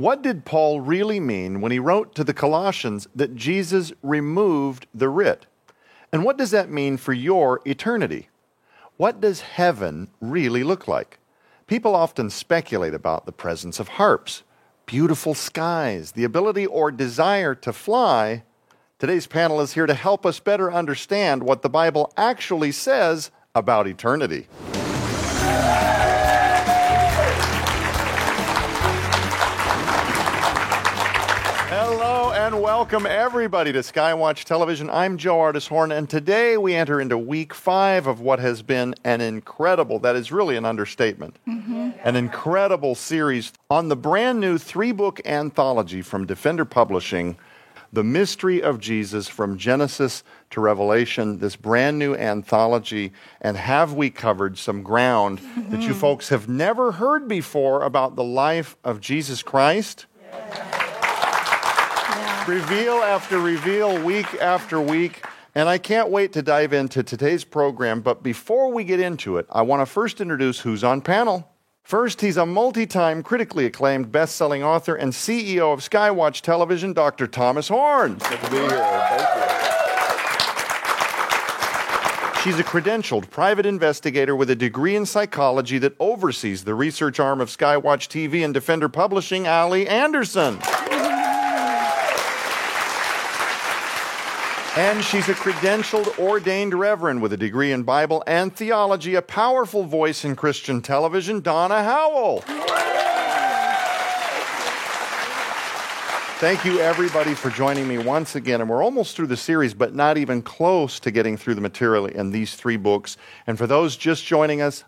What did Paul really mean when he wrote to the Colossians that Jesus removed the writ? And what does that mean for your eternity? What does heaven really look like? People often speculate about the presence of harps, beautiful skies, the ability or desire to fly. Today's panel is here to help us better understand what the Bible actually says about eternity. And welcome everybody to Skywatch Television. I'm Joe Artis Horn, and today we enter into week five of what has been an incredible, that is really an understatement, mm-hmm. an incredible series on the brand new three book anthology from Defender Publishing, The Mystery of Jesus from Genesis to Revelation, this brand new anthology. And have we covered some ground mm-hmm. that you mm-hmm. folks have never heard before about the life of Jesus Christ? Yeah reveal after reveal, week after week. And I can't wait to dive into today's program. But before we get into it, I want to first introduce who's on panel. First, he's a multi time critically acclaimed best selling author and CEO of Skywatch Television, Dr. Thomas Horn. Good to be here. Thank you. She's a credentialed private investigator with a degree in psychology that oversees the research arm of Skywatch TV and Defender Publishing, Allie Anderson. And she's a credentialed, ordained reverend with a degree in Bible and theology, a powerful voice in Christian television, Donna Howell. Thank you, everybody, for joining me once again. And we're almost through the series, but not even close to getting through the material in these three books. And for those just joining us,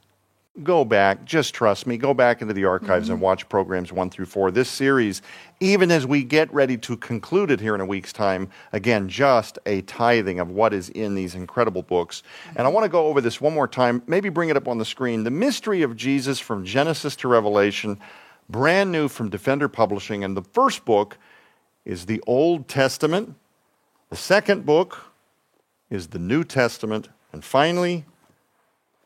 go back, just trust me, go back into the archives mm-hmm. and watch programs one through four. This series, even as we get ready to conclude it here in a week's time, again, just a tithing of what is in these incredible books. Mm-hmm. And I want to go over this one more time, maybe bring it up on the screen. The Mystery of Jesus from Genesis to Revelation, brand new from Defender Publishing. And the first book is the Old Testament, the second book is the New Testament, and finally,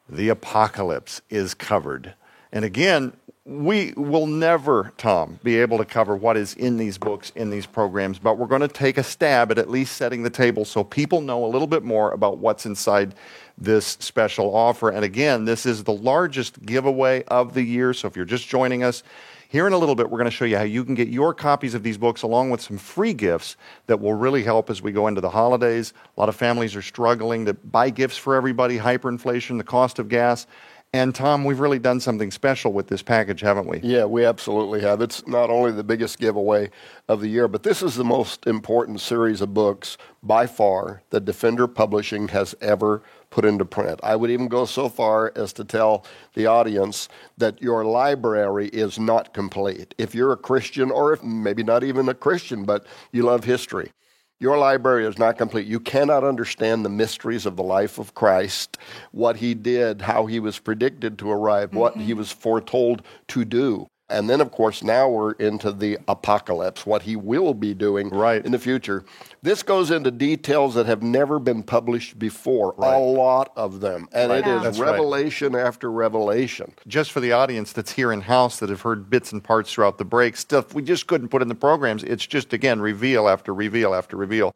the apocalypse is covered. And again, we will never, Tom, be able to cover what is in these books, in these programs, but we're going to take a stab at at least setting the table so people know a little bit more about what's inside this special offer. And again, this is the largest giveaway of the year. So if you're just joining us, here in a little bit, we're going to show you how you can get your copies of these books along with some free gifts that will really help as we go into the holidays. A lot of families are struggling to buy gifts for everybody, hyperinflation, the cost of gas. And Tom, we've really done something special with this package, haven't we? Yeah, we absolutely have. It's not only the biggest giveaway of the year, but this is the most important series of books by far that Defender Publishing has ever put into print. I would even go so far as to tell the audience that your library is not complete. If you're a Christian, or if maybe not even a Christian, but you love history, your library is not complete. You cannot understand the mysteries of the life of Christ, what he did, how he was predicted to arrive, mm-hmm. what he was foretold to do. And then, of course, now we're into the apocalypse, what he will be doing right. in the future. This goes into details that have never been published before, right. a lot of them. And right. it is That's revelation right. after revelation. Just for the audience that's here in house that have heard bits and parts throughout the break, stuff we just couldn't put in the programs, it's just, again, reveal after reveal after reveal.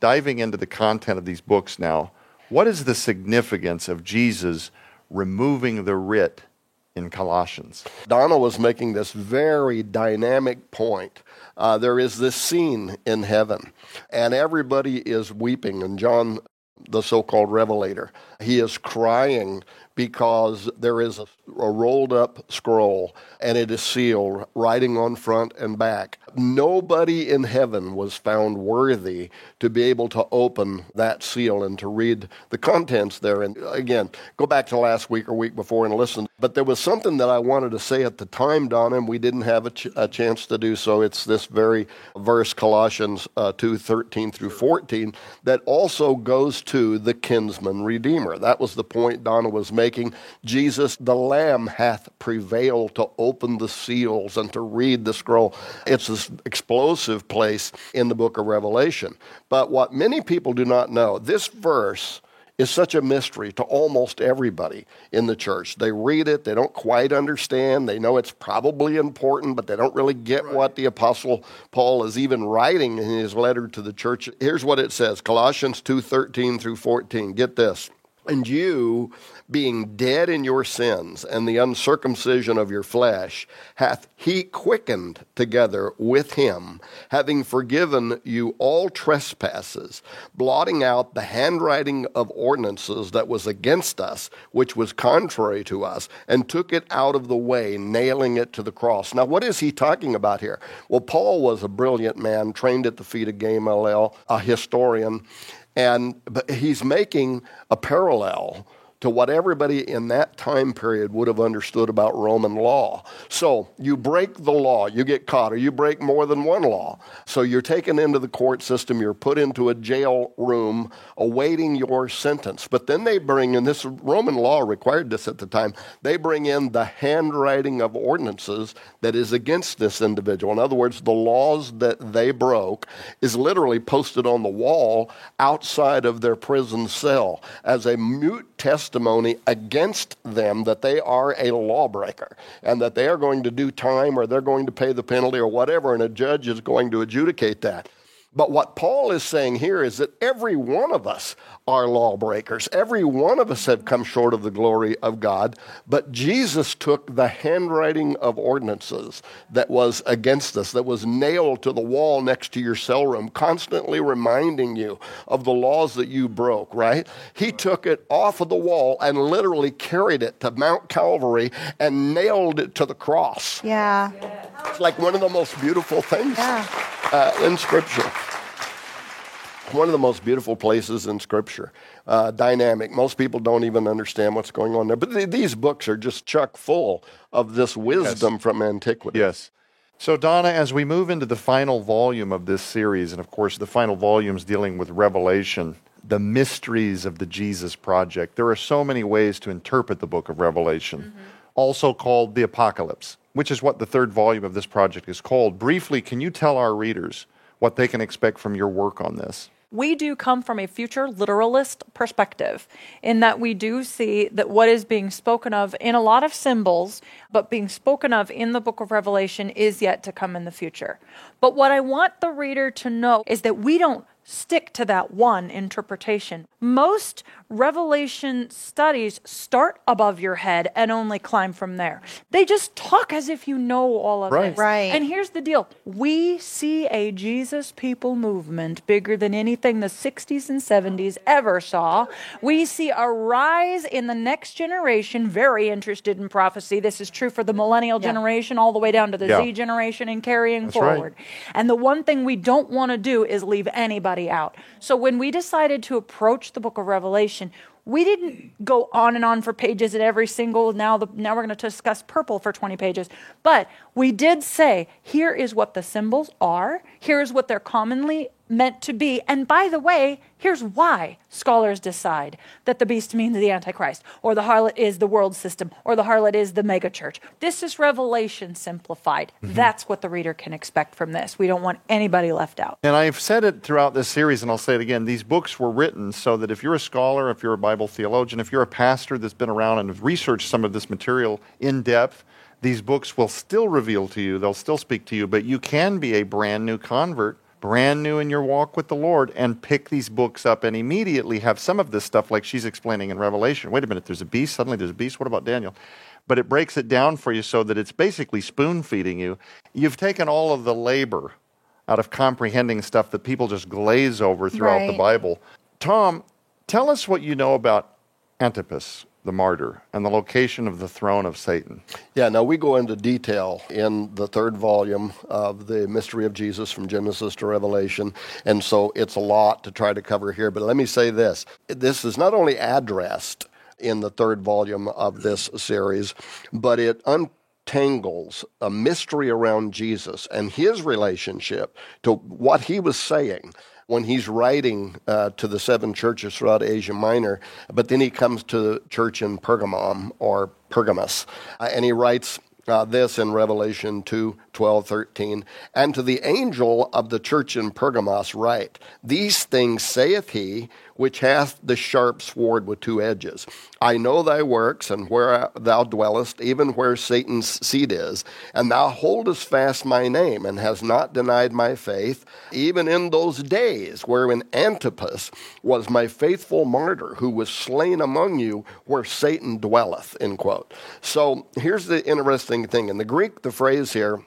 Diving into the content of these books now, what is the significance of Jesus removing the writ in Colossians. Donna was making this very dynamic point. Uh, there is this scene in heaven, and everybody is weeping, and John, the so called revelator, he is crying because there is a, a, rolled up scroll and it is sealed, writing on front and back. Nobody in heaven was found worthy to be able to open that seal and to read the contents there. And again, go back to last week or week before and listen. But there was something that I wanted to say at the time, Donna, and we didn't have a, ch- a chance to do so. It's this very verse, Colossians uh, 2 13 through 14, that also goes to the kinsman redeemer. That was the point Donna was making making, Jesus the Lamb hath prevailed to open the seals and to read the scroll. It's this explosive place in the book of Revelation. But what many people do not know, this verse is such a mystery to almost everybody in the church. They read it, they don't quite understand, they know it's probably important, but they don't really get right. what the Apostle Paul is even writing in his letter to the church. Here's what it says Colossians 2:13 through 14. Get this. And you, being dead in your sins and the uncircumcision of your flesh, hath he quickened together with him, having forgiven you all trespasses, blotting out the handwriting of ordinances that was against us, which was contrary to us, and took it out of the way, nailing it to the cross. Now, what is he talking about here? Well, Paul was a brilliant man, trained at the feet of Gamaliel, a historian. And but he's making a parallel to what everybody in that time period would have understood about Roman law. So you break the law, you get caught, or you break more than one law. So you're taken into the court system, you're put into a jail room awaiting your sentence. But then they bring in this Roman law required this at the time, they bring in the handwriting of ordinances that is against this individual. In other words, the laws that they broke is literally posted on the wall outside of their prison cell as a mute test testimony against them that they are a lawbreaker and that they are going to do time or they're going to pay the penalty or whatever, and a judge is going to adjudicate that. But what Paul is saying here is that every one of us are lawbreakers. Every one of us have come short of the glory of God. But Jesus took the handwriting of ordinances that was against us, that was nailed to the wall next to your cell room, constantly reminding you of the laws that you broke, right? He took it off of the wall and literally carried it to Mount Calvary and nailed it to the cross. Yeah. It's like one of the most beautiful things yeah. uh, in Scripture one of the most beautiful places in Scripture. Uh, dynamic. Most people don't even understand what's going on there. But th- these books are just chock full of this wisdom yes. from antiquity. Yes. So, Donna, as we move into the final volume of this series, and of course, the final volume is dealing with Revelation, the mysteries of the Jesus Project, there are so many ways to interpret the book of Revelation, mm-hmm. also called the Apocalypse, which is what the third volume of this project is called. Briefly, can you tell our readers what they can expect from your work on this? we do come from a future literalist perspective in that we do see that what is being spoken of in a lot of symbols, but being spoken of in the book of Revelation is yet to come in the future. But what I want the reader to know is that we don't stick to that one interpretation. Most revelation studies start above your head and only climb from there. They just talk as if you know all of right. this. Right. And here's the deal we see a Jesus people movement bigger than anything the 60s and 70s ever saw. We see a rise in the next generation, very interested in prophecy. This is true for the millennial yeah. generation all the way down to the yeah. Z generation and carrying That's forward. Right. And the one thing we don't want to do is leave anybody out. So when we decided to approach the book of Revelation, we didn't go on and on for pages at every single now the now we're going to discuss purple for 20 pages. But we did say here is what the symbols are here is what they're commonly meant to be. And by the way, here's why scholars decide that the beast means the Antichrist, or the harlot is the world system, or the harlot is the megachurch. This is revelation simplified. Mm-hmm. That's what the reader can expect from this. We don't want anybody left out. And I've said it throughout this series, and I'll say it again. These books were written so that if you're a scholar, if you're a Bible theologian, if you're a pastor that's been around and have researched some of this material in depth, these books will still reveal to you, they'll still speak to you, but you can be a brand new convert brand new in your walk with the Lord and pick these books up and immediately have some of this stuff like she's explaining in Revelation. Wait a minute, there's a beast, suddenly there's a beast. What about Daniel? But it breaks it down for you so that it's basically spoon feeding you. You've taken all of the labor out of comprehending stuff that people just glaze over throughout right. the Bible. Tom, tell us what you know about Antipas the martyr, and the location of the throne of Satan. Yeah, now we go into detail in the third volume of the mystery of Jesus from Genesis to Revelation, and so it's a lot to try to cover here. But let me say this this is not only addressed in the third volume of this series, but it untangles a mystery around Jesus and his relationship to what he was saying when he's writing uh, to the seven churches throughout Asia Minor, but then he comes to the church in Pergamum or Pergamus, uh, and he writes uh, this in Revelation 2 12, 13. And to the angel of the church in Pergamos write, These things saith he, which hath the sharp sword with two edges. I know thy works, and where thou dwellest, even where Satan's seat is, and thou holdest fast my name, and hast not denied my faith, even in those days wherein Antipas was my faithful martyr, who was slain among you, where Satan dwelleth. End quote. So here's the interesting thing. In the Greek, the phrase here,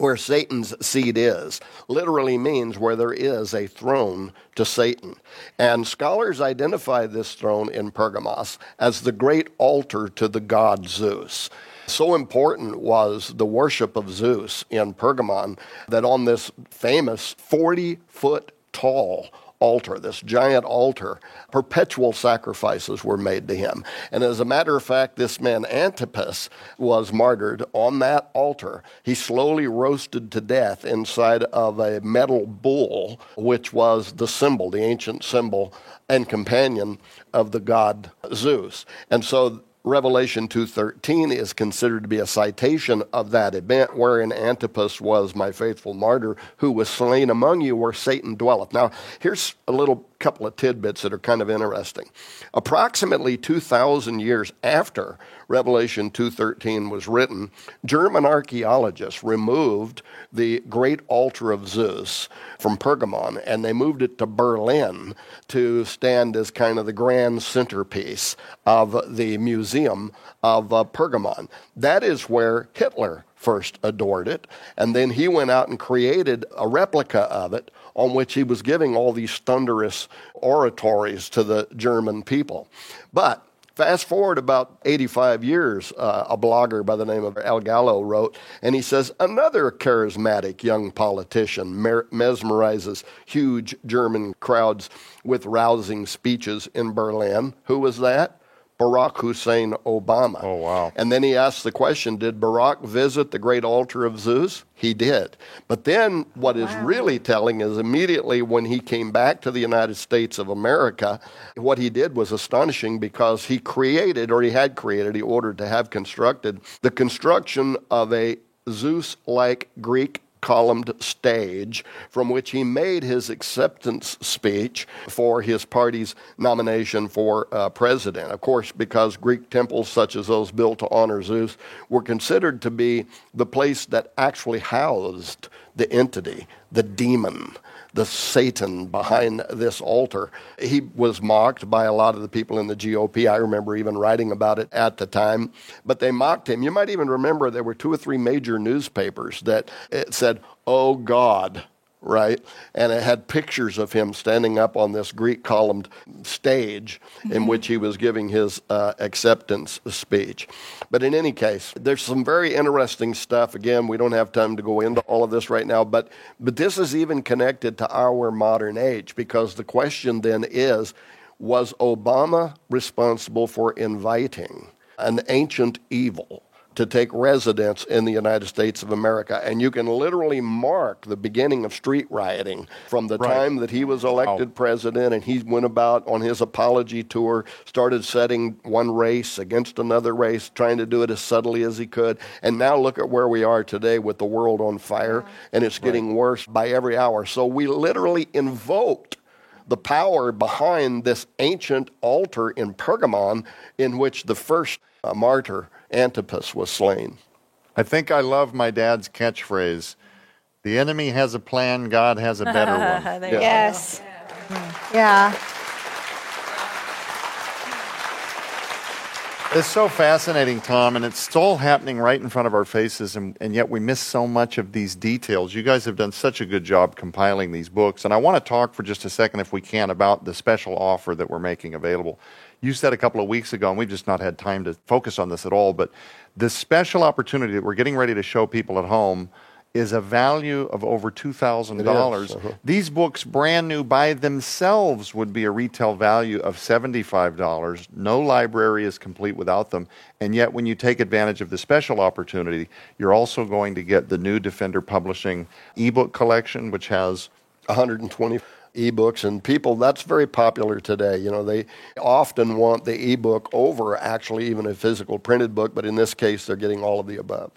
where Satan's seat is, literally means where there is a throne to Satan. And scholars identify this throne in Pergamos as the great altar to the god Zeus. So important was the worship of Zeus in Pergamon that on this famous 40 foot tall altar, this giant altar, perpetual sacrifices were made to him. And as a matter of fact, this man Antipas was martyred on that altar. He slowly roasted to death inside of a metal bull, which was the symbol, the ancient symbol and companion of the god Zeus. And so Revelation 2:13 is considered to be a citation of that event wherein Antipas was my faithful martyr who was slain among you where Satan dwelleth. Now, here's a little couple of tidbits that are kind of interesting. Approximately 2000 years after Revelation 2:13 was written, German archaeologists removed the great altar of Zeus from Pergamon and they moved it to Berlin to stand as kind of the grand centerpiece of the museum of uh, Pergamon. That is where Hitler first adored it, and then he went out and created a replica of it on which he was giving all these thunderous oratories to the German people. But Fast forward about 85 years, uh, a blogger by the name of El Gallo wrote, and he says another charismatic young politician mer- mesmerizes huge German crowds with rousing speeches in Berlin. Who was that? Barack Hussein Obama. Oh, wow. And then he asked the question Did Barack visit the great altar of Zeus? He did. But then what is wow. really telling is immediately when he came back to the United States of America, what he did was astonishing because he created, or he had created, he ordered to have constructed, the construction of a Zeus like Greek columned stage from which he made his acceptance speech for his party's nomination for uh, president. Of course, because Greek temples such as those built to honor Zeus were considered to be the place that actually housed the entity, the demon the Satan behind this altar. He was mocked by a lot of the people in the GOP. I remember even writing about it at the time, but they mocked him. You might even remember there were two or three major newspapers that eh, said, Oh God, right? And it had pictures of him standing up on this Greek columned stage in which he was giving his uh, acceptance speech. But in any case, there's some very interesting stuff. Again, we don't have time to go into all of this right now, but, but this is even connected to our modern age because the question then is was Obama responsible for inviting an ancient evil? To take residence in the United States of America. And you can literally mark the beginning of street rioting from the right. time that he was elected oh. president and he went about on his apology tour, started setting one race against another race, trying to do it as subtly as he could. And now look at where we are today with the world on fire, and it's getting right. worse by every hour. So we literally invoked the power behind this ancient altar in Pergamon in which the first uh, martyr Antipas was slain. I think I love my dad's catchphrase the enemy has a plan, God has a better one. yes. Yeah. It's so fascinating, Tom, and it's all happening right in front of our faces, and, and, yet we miss so much of these details. You guys have done such a good job compiling these books, and I want to talk for just a second, if we can, about the special offer that we're making available you said a couple of weeks ago, and we've just not had time to focus on this at all, but this special opportunity that we're getting ready to show people at home is a value of over $2,000. uh-huh. These books, brand new by themselves, would be a retail value of $75. No library is complete without them. And yet, when you take advantage of the special opportunity, you're also going to get the new Defender Publishing ebook collection, which has 120 ebooks and people that's very popular today you know they often want the ebook over actually even a physical printed book but in this case they're getting all of the above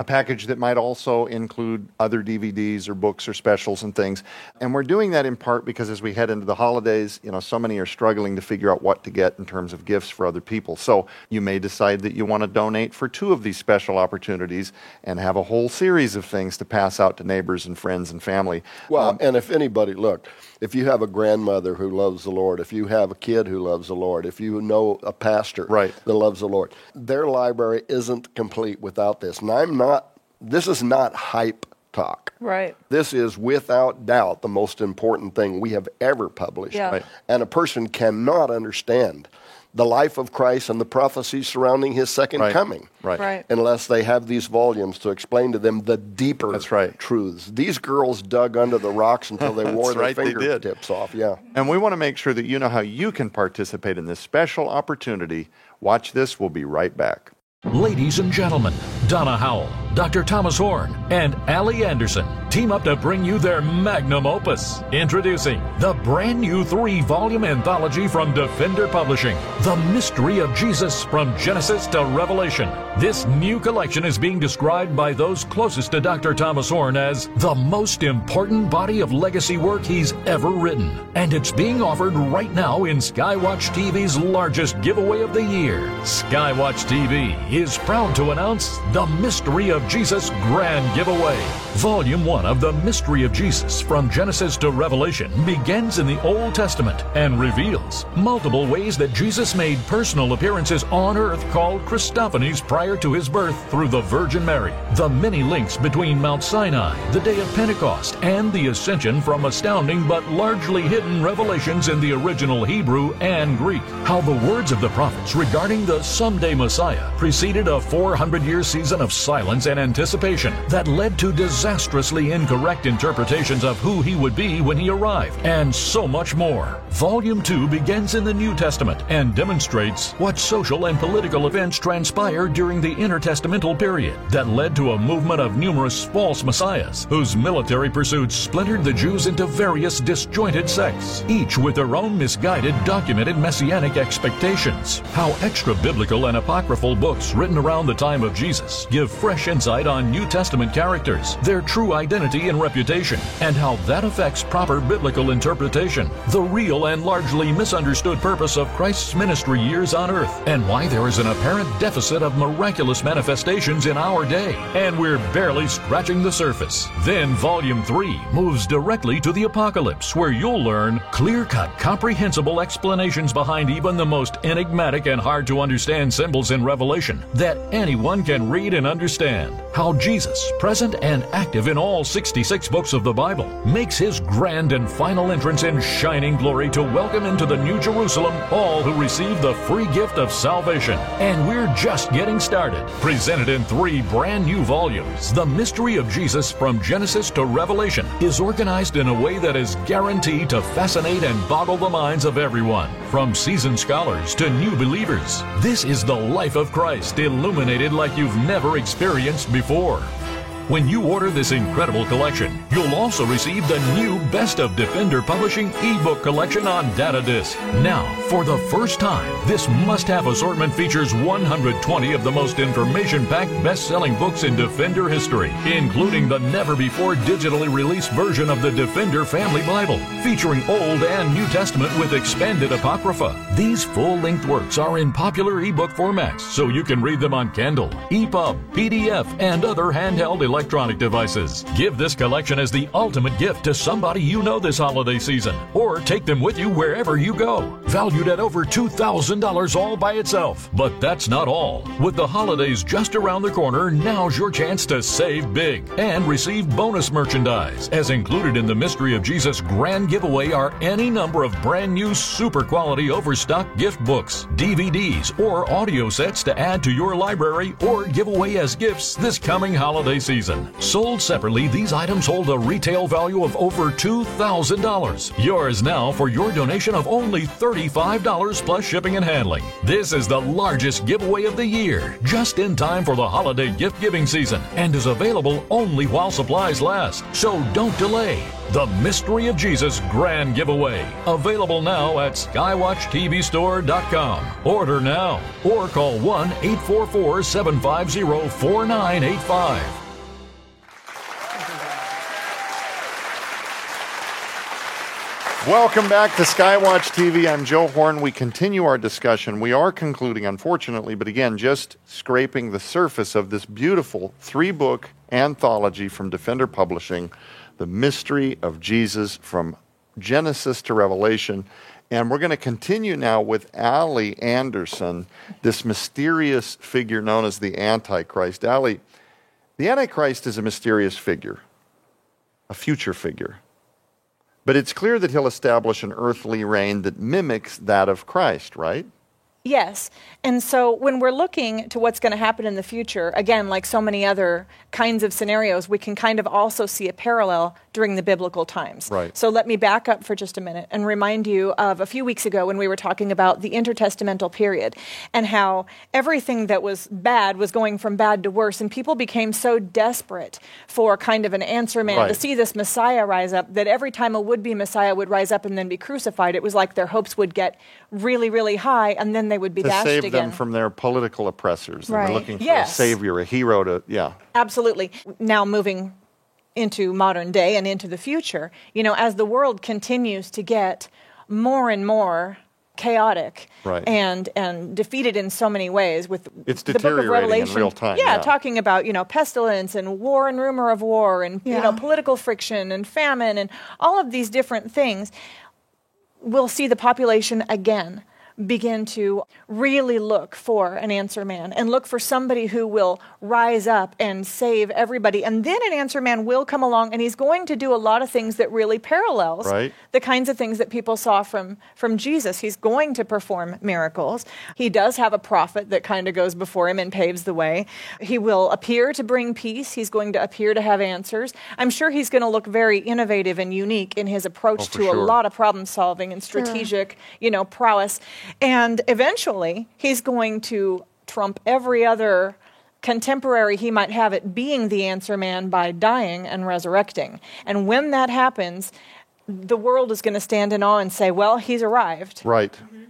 a package that might also include other DVDs or books or specials and things. And we're doing that in part because as we head into the holidays, you know, so many are struggling to figure out what to get in terms of gifts for other people. So you may decide that you want to donate for two of these special opportunities and have a whole series of things to pass out to neighbors and friends and family. Well, Um, and if anybody, look, if you have a grandmother who loves the Lord, if you have a kid who loves the Lord, if you know a pastor Right. that loves the Lord, their library isn't complete without this. And I'm not, this is not hype talk. Right. This is without doubt the most important thing we have ever published. Yeah. Right. And a person cannot understand the life of Christ and the prophecies surrounding his second Right. coming Right. Right. unless they have these volumes to explain to them the deeper That's right. truths. These girls dug under the rocks until they wore their right, fingertips off. Yeah. And we want to make sure that you know how you can participate in this special opportunity. Watch this. We'll be right back. Ladies and gentlemen, Donna Howell, Dr. Thomas Horn, and Allie Anderson team up to bring you their magnum opus. Introducing the brand new three volume anthology from Defender Publishing The Mystery of Jesus from Genesis to Revelation. This new collection is being described by those closest to Dr. Thomas Horn as the most important body of legacy work he's ever written. And it's being offered right now in Skywatch TV's largest giveaway of the year. Skywatch TV is proud to announce the Mystery of Jesus Grand Giveaway. Volume 1 of The Mystery of Jesus from Genesis to Revelation begins in the Old Testament and reveals multiple ways that Jesus made personal appearances on earth called Christophanies prior to his birth through the Virgin Mary. The many links between Mount Sinai, the day of Pentecost, and the ascension from astounding but largely hidden revelations in the original Hebrew and Greek. How the words of the prophets regarding the someday Messiah preceded a 400 year season of silence and anticipation that led to disastrously incorrect interpretations of who he would be when he arrived, and so much more. Volume 2 begins in the New Testament and demonstrates what social and political events transpired during the intertestamental period that led to a movement of numerous false messiahs whose military pursuits splintered the Jews into various disjointed sects, each with their own misguided, documented messianic expectations. How extra biblical and apocryphal books written around the time of Jesus give fresh insight on New Testament characters, their true identity and reputation, and how that affects proper biblical interpretation, the real and largely misunderstood purpose of Christ's ministry years on earth, and why there is an apparent deficit of miraculous manifestations in our day, and we're barely scratching the surface. Then Volume 3 moves directly to the apocalypse, where you'll learn clear cut, comprehensible explanations behind even the most enigmatic and hard to understand symbols in Revelation that anyone can read and understand. How Jesus, present and active in all 66 books of the Bible, makes his grand and final entrance in shining glory to welcome into the New Jerusalem all who receive the free gift of salvation. And we're just getting started. Presented in three brand new volumes, The Mystery of Jesus from Genesis to Revelation is organized in a way that is guaranteed to fascinate and boggle the minds of everyone, from seasoned scholars to new believers. This is the life of Christ illuminated like you've never experienced before. When you order this incredible collection, you'll also receive the new Best of Defender Publishing ebook collection on data disc. Now, for the first time, this must have assortment features 120 of the most information packed best selling books in Defender history, including the never before digitally released version of the Defender Family Bible, featuring Old and New Testament with expanded Apocrypha. These full length works are in popular ebook formats, so you can read them on Kindle, EPUB, PDF, and other handheld electronic devices. Give this collection as the ultimate gift to somebody you know this holiday season, or take them with you wherever you go. Valued at over $2,000 all by itself. But that's not all. With the holidays just around the corner, now's your chance to save big and receive bonus merchandise. As included in the Mystery of Jesus Grand Giveaway are any number of brand new super quality overstock gift books, DVDs, or audio sets to add to your library or give away as gifts this coming holiday season. Season. Sold separately, these items hold a retail value of over $2,000. Yours now for your donation of only $35 plus shipping and handling. This is the largest giveaway of the year, just in time for the holiday gift giving season, and is available only while supplies last. So don't delay. The Mystery of Jesus Grand Giveaway. Available now at SkywatchTVStore.com. Order now or call 1 844 750 4985. Welcome back to Skywatch TV. I'm Joe Horn. We continue our discussion. We are concluding, unfortunately, but again, just scraping the surface of this beautiful three book anthology from Defender Publishing, The Mystery of Jesus from Genesis to Revelation. And we're going to continue now with Allie Anderson, this mysterious figure known as the Antichrist. Allie, the Antichrist is a mysterious figure, a future figure. But it's clear that he'll establish an earthly reign that mimics that of Christ, right? Yes. And so when we're looking to what's going to happen in the future, again, like so many other kinds of scenarios, we can kind of also see a parallel during the biblical times. Right. So let me back up for just a minute and remind you of a few weeks ago when we were talking about the intertestamental period and how everything that was bad was going from bad to worse. And people became so desperate for kind of an answer man Right. to see this Messiah rise up that every time a would be Messiah would rise up and then be crucified, it was like their hopes would get really, really high and then they would be To dashed save again. them from their political oppressors. And Right. They're looking for Yes. a savior, a hero to, yeah. Absolutely. Now moving into modern day and into the future, you know, as the world continues to get more and more chaotic Right. and and defeated in so many ways with It's the book of deteriorating in Revelation. real time, Yeah, yeah. talking about, you know, pestilence and war and rumor of war and you know, political friction and famine and all of these different things we'll see the population again begin to really look for an answer man and look for somebody who will rise up and save everybody. And then an answer man will come along and he's going to do a lot of things that really parallels Right. the kinds of things that people saw from, from Jesus. He's going to perform miracles. He does have a prophet that kind of goes before him and paves the way. He will appear to bring peace. He's going to appear to have answers. I'm sure he's going to look very innovative and unique in his approach Oh, to sure. a lot of problem solving and strategic, you know, prowess. And eventually, he's going to trump every other contemporary he might have it being the answer man by dying and resurrecting. And when that happens, the world is going to stand in awe and say, well, he's arrived. Right. Mm-hmm.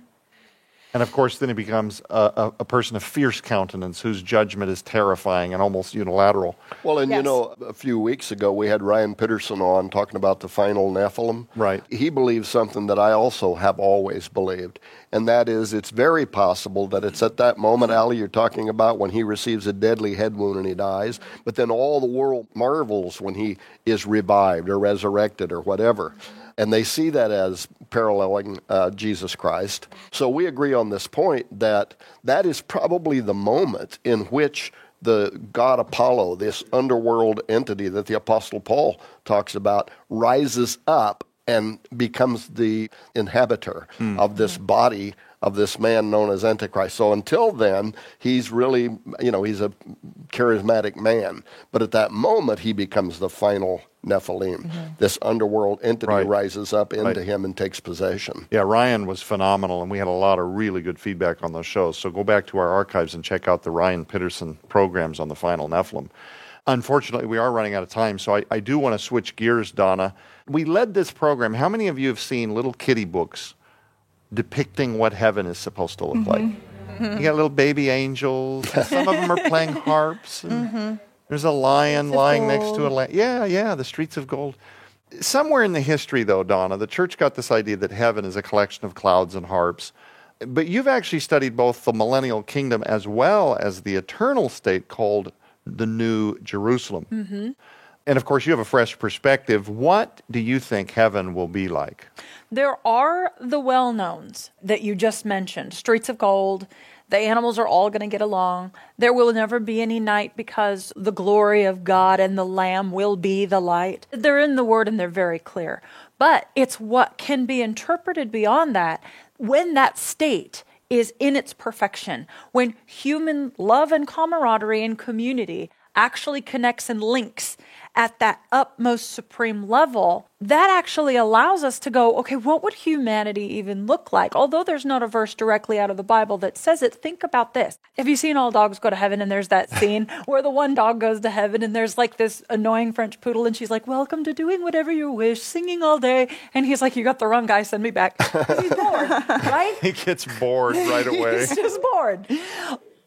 And of course, then he becomes a, a, a person of fierce countenance whose judgment is terrifying and almost unilateral. Well, and you know, a few weeks ago we had Ryan Peterson on talking about the final Nephilim. Right. He believes something that I also have always believed, and that is it's very possible that it's at that moment, Allie, you're talking about when he receives a deadly head wound and he dies, but then all the world marvels when he is revived or resurrected or whatever. And they see that as paralleling uh, Jesus Christ. So we agree on this point that that is probably the moment in which the god Apollo, this underworld entity that the Apostle Paul talks about, rises up and becomes the inhabitor of this body of this man known as Antichrist. So until then, he's really, you know, he's a charismatic man. But at that moment, he becomes the final Nephilim. Mm-hmm. This underworld entity Right. rises up into Right. him and takes possession. Yeah, Ryan was phenomenal, and we had a lot of really good feedback on those shows. So go back to our archives and check out the Ryan Peterson programs on the final Nephilim. Unfortunately, we are running out of time, so I, I do want to switch gears, Donna. We led this program. How many of you have seen little kitty books depicting what heaven is supposed to look like? You got little baby angels. some of them are playing harps. and There's a lion Streets lying next to a lamb. Yeah, yeah, the streets of gold. Somewhere in the history, though, Donna, the church got this idea that heaven is a collection of clouds and harps. But you've actually studied both the millennial kingdom as well as the eternal state called the New Jerusalem. And of course, you have a fresh perspective. What do you think heaven will be like? There are the well knowns that you just mentioned streets of gold. The animals are all going to get along. There will never be any night because the glory of God and the Lamb will be the light. They're in the Word and they're very clear. But it's what can be interpreted beyond that when that state is in its perfection, when human love and camaraderie and community actually connects and links at that utmost supreme level, that actually allows us to go, okay, what would humanity even look like? Although there's not a verse directly out of the Bible that says it, think about this. Have you seen All Dogs Go to Heaven? And there's that scene where the one dog goes to heaven and there's like this annoying French poodle and she's like, welcome to doing whatever you wish, singing all day. And he's like, you got the wrong guy, send me back. He's bored, right? He gets bored right away. He's just bored.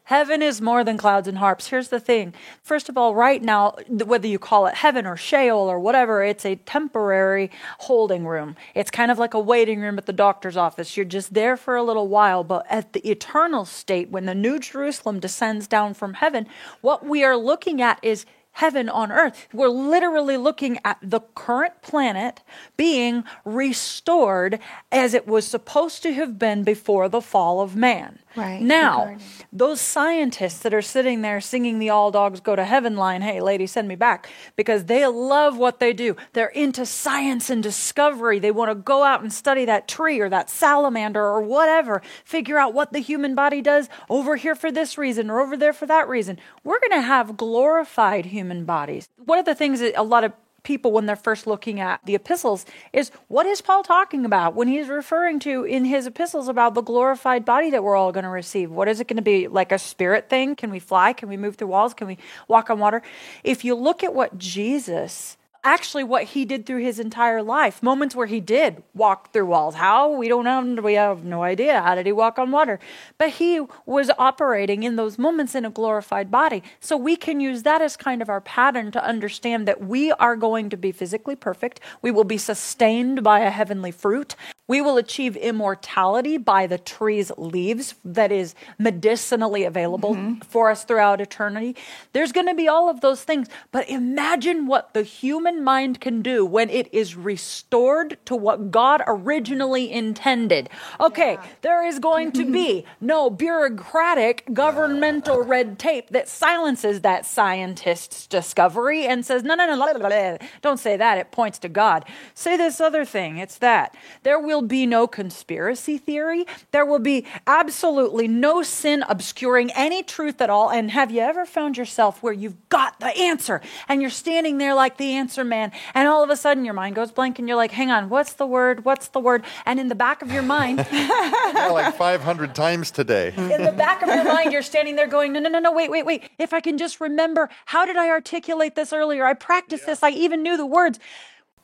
Heaven is more than clouds and harps. Here's the thing. First of all, right now, whether you call it heaven or Sheol or whatever, it's a temporary holding room. It's kind of like a waiting room at the doctor's office. You're just there for a little while, but at the eternal state, when the New Jerusalem descends down from heaven, what we are looking at is heaven on earth. We're literally looking at the current planet being restored as it was supposed to have been before the fall of man. Right. Now, those scientists that are sitting there singing the all dogs go to heaven line, hey, lady, send me back, because they love what they do. They're into science and discovery. They want to go out and study that tree or that salamander or whatever, figure out what the human body does over here for this reason or over there for that reason. We're going to have glorified human bodies. One of the things that a lot of people when they're first looking at the epistles is what is Paul talking about when he's referring to in his epistles about the glorified body that we're all going to receive? What is it going to be like a spirit thing? Can we fly? Can we move through walls? Can we walk on water? If you look at what Jesus actually what he did through his entire life. Moments where he did walk through walls. How? We don't know. We have no idea. How did he walk on water? But he was operating in those moments in a glorified body. So we can use that as kind of our pattern to understand that we are going to be physically perfect. We will be sustained by a heavenly fruit. We will achieve immortality by the tree's leaves that is medicinally available mm-hmm. for us throughout eternity. There's going to be all of those things. But imagine what the human mind can do when it is restored to what God originally intended. Okay, yeah. there is going to be no bureaucratic governmental red tape that silences that scientist's discovery and says, no, no, no, don't say that. It points to God. Say this other thing. It's that. There will be no conspiracy theory. There will be absolutely no sin obscuring any truth at all. And have you ever found yourself where you've got the answer and you're standing there like the answer man, and all of a sudden your mind goes blank and you're like, hang on, what's the word? What's the word? And in the back of your mind, yeah, like 500 times today. In the back of your mind, you're standing there going, no, no, no, no, wait, wait, wait. If I can just remember, how did I articulate this earlier? I practiced yeah. this, I even knew the words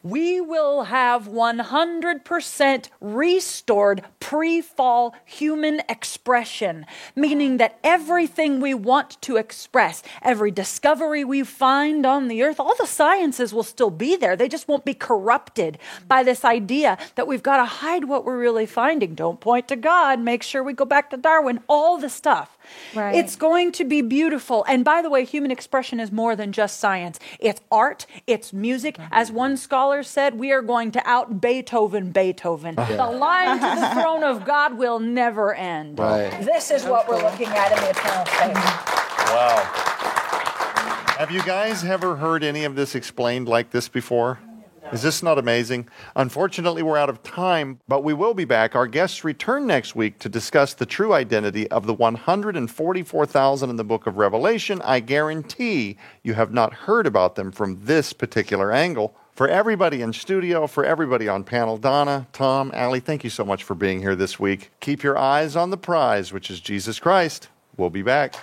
we will have 100% restored pre fall human expression, meaning that everything we want to express, every discovery we find on the earth, all the sciences will still be there. They just won't be corrupted by this idea that we've got to hide what we're really finding. Don't point to God. Make sure we go back to Darwin. All the stuff. Right. It's going to be beautiful. And by the way, human expression is more than just science. It's art, it's music. Mm-hmm. As one scholar said, we are going to out Beethoven Beethoven. Yeah. The line to the throne of God will never end. Right. This is what we're looking at in the eternal state. Wow. Have you guys ever heard any of this explained like this before? Is this not amazing? Unfortunately, we're out of time, but we will be back. Our guests return next week to discuss the true identity of the 144,000 in the book of Revelation. I guarantee you have not heard about them from this particular angle. For everybody in studio, for everybody on panel, Donna, Tom, Allie, thank you so much for being here this week. Keep your eyes on the prize, which is Jesus Christ. We'll be back.